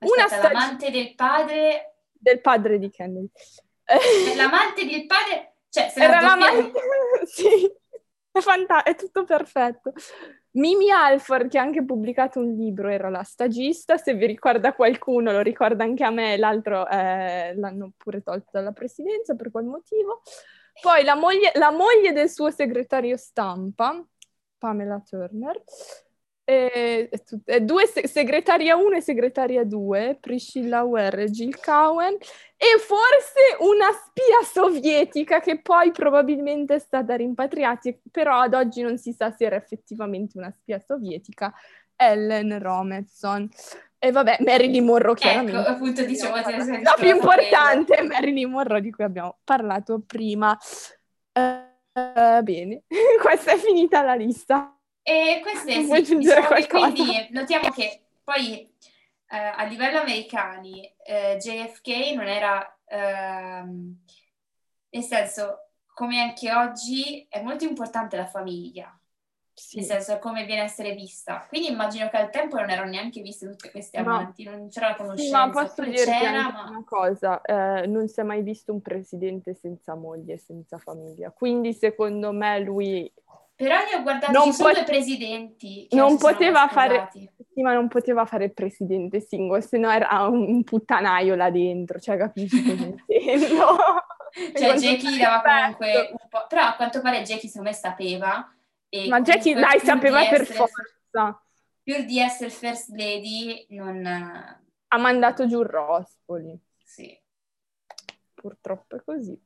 A: Una stag- l'amante del padre...
B: Del padre di Kennedy.
A: L'amante del padre... Cioè,
B: era l'amante... *laughs* sì, è, fant- è tutto perfetto. Mimi Alford, che ha anche pubblicato un libro, era la stagista, se vi ricorda qualcuno, lo ricorda anche a me, l'altro eh, l'hanno pure tolto dalla presidenza, per qual motivo. Poi la moglie, la moglie del suo segretario stampa, Pamela Turner, e, e due se- segretaria 1 e segretaria 2, Priscilla Ware e Jill Cowen, e forse una spia sovietica che poi probabilmente è stata rimpatriata, però ad oggi non si sa se era effettivamente una spia sovietica, Ellen Rometson. E vabbè, Marilyn Monroe ecco, chiaramente.
A: Ecco, appunto dicevo...
B: La più importante è Marilyn Monroe di cui abbiamo parlato prima. Uh, bene, *laughs* questa è finita la lista.
A: E queste *laughs* sì, diciamo quindi notiamo che poi eh, a livello americani eh, JFK non era, ehm, nel senso, come anche oggi, è molto importante la famiglia, sì. nel senso come viene a essere vista. Quindi immagino che al tempo non erano neanche viste tutte queste amanti, no. non c'era la conoscenza.
B: Sì, ma posso dirti ma... una cosa, eh, non si è mai visto un presidente senza moglie, senza famiglia. Quindi secondo me lui
A: però io ho guardato, non ci pot- due presidenti
B: non poteva fare, sì, ma non poteva fare il presidente single, se no era un puttanaio là dentro, cioè capisci cosa *laughs* intendo?
A: cioè Jackie dava comunque un po', però a quanto pare Jackie secondo me sapeva.
B: ma Jackie dai, sapeva per essere, forza.
A: Pur di essere first lady, non...
B: Ha mandato giù Rospoli.
A: Sì.
B: Purtroppo è così.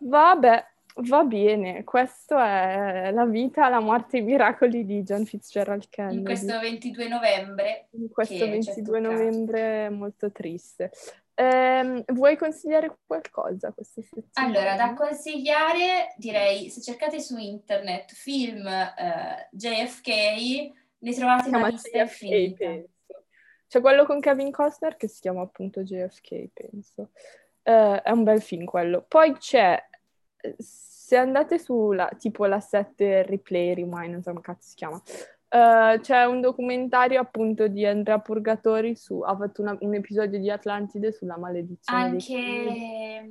B: Vabbè, Va bene, questa è la vita, la morte e i miracoli di John Fitzgerald Kennedy.
A: In questo 22 novembre.
B: In questo 22 novembre molto triste. Eh, vuoi consigliare qualcosa questa settimana?
A: Allora, da consigliare direi, se cercate su internet film eh, JFK, ne trovate una lista infinita.
B: C'è quello con Kevin Costner che si chiama appunto JFK, penso. Uh, è un bel film quello. Poi c'è se andate sulla tipo la 7 replay, rewind, non so come cazzo si chiama, uh, c'è un documentario appunto di Andrea Purgatori su, ha fatto una, un episodio di Atlantide sulla maledizione.
A: Anche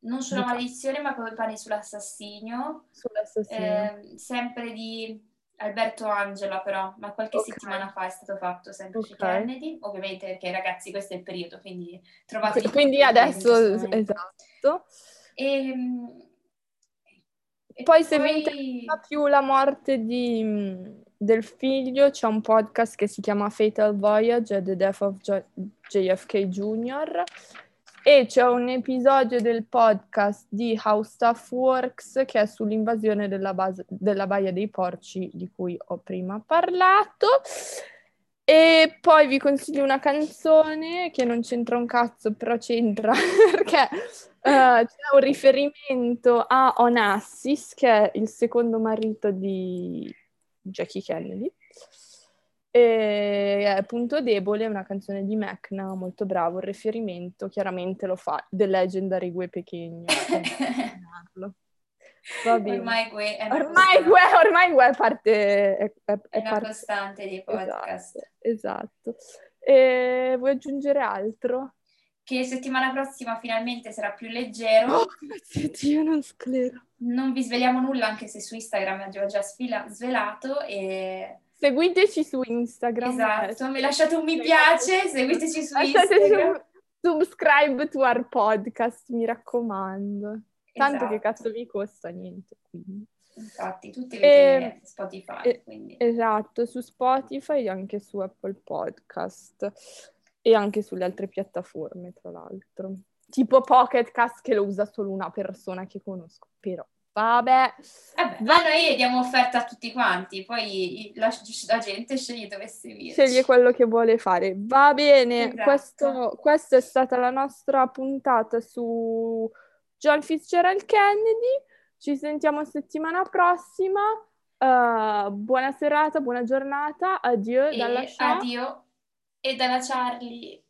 A: non sulla maledizione, ma come pare sull'assassinio.
B: Sull'assassinio.
A: Eh, sempre di Alberto Angela, però, ma qualche okay. settimana fa è stato fatto sempre okay. su Kennedy. Ovviamente perché ragazzi, questo è il periodo, quindi trovate.
B: Quindi adesso, esatto.
A: E, ehm,
B: e poi, se vi interessa più la morte di, del figlio, c'è un podcast che si chiama Fatal Voyage, The Death of J- JFK Jr. E c'è un episodio del podcast di How Stuff Works che è sull'invasione della, base, della Baia dei Porci di cui ho prima parlato. E poi vi consiglio una canzone che non c'entra un cazzo, però c'entra *laughs* perché uh, c'è un riferimento a Onassis, che è il secondo marito di Jackie Kennedy. E è Punto Debole, una canzone di Mecna, molto bravo. Il riferimento chiaramente lo fa The Legendary Gue Pechegno. *laughs*
A: Ormai Gue
B: è ormai, gue, ormai gue parte... È,
A: è, è una parte... costante di podcast.
B: Esatto. esatto. E vuoi aggiungere altro?
A: Che settimana prossima finalmente sarà più leggero.
B: Oh, grazie Dio, non sclero.
A: Non vi sveliamo nulla, anche se su Instagram abbiamo già sfila- svelato e...
B: Seguiteci su Instagram.
A: Esatto, mi lasciate un mi piace, seguiteci su Instagram.
B: Subscribe to our podcast, mi raccomando. Tanto esatto. che cazzo vi costa niente, quindi.
A: Infatti, tutti avete e, Spotify. E, quindi.
B: Esatto, su Spotify e anche su Apple Podcast e anche sulle altre piattaforme, tra l'altro. Tipo Pocket Cast che lo usa solo una persona che conosco, però Vabbè.
A: Vabbè, ma noi diamo offerta a tutti quanti, poi la, la gente sceglie dove seguire.
B: Sceglie quello che vuole fare. Va bene,
A: Esatto.
B: questo, questa è stata la nostra puntata su John Fitzgerald Kennedy. Ci sentiamo settimana prossima. Uh, buona serata, buona giornata. Addio
A: E
B: dalla Sha.
A: addio e dalla Charlie.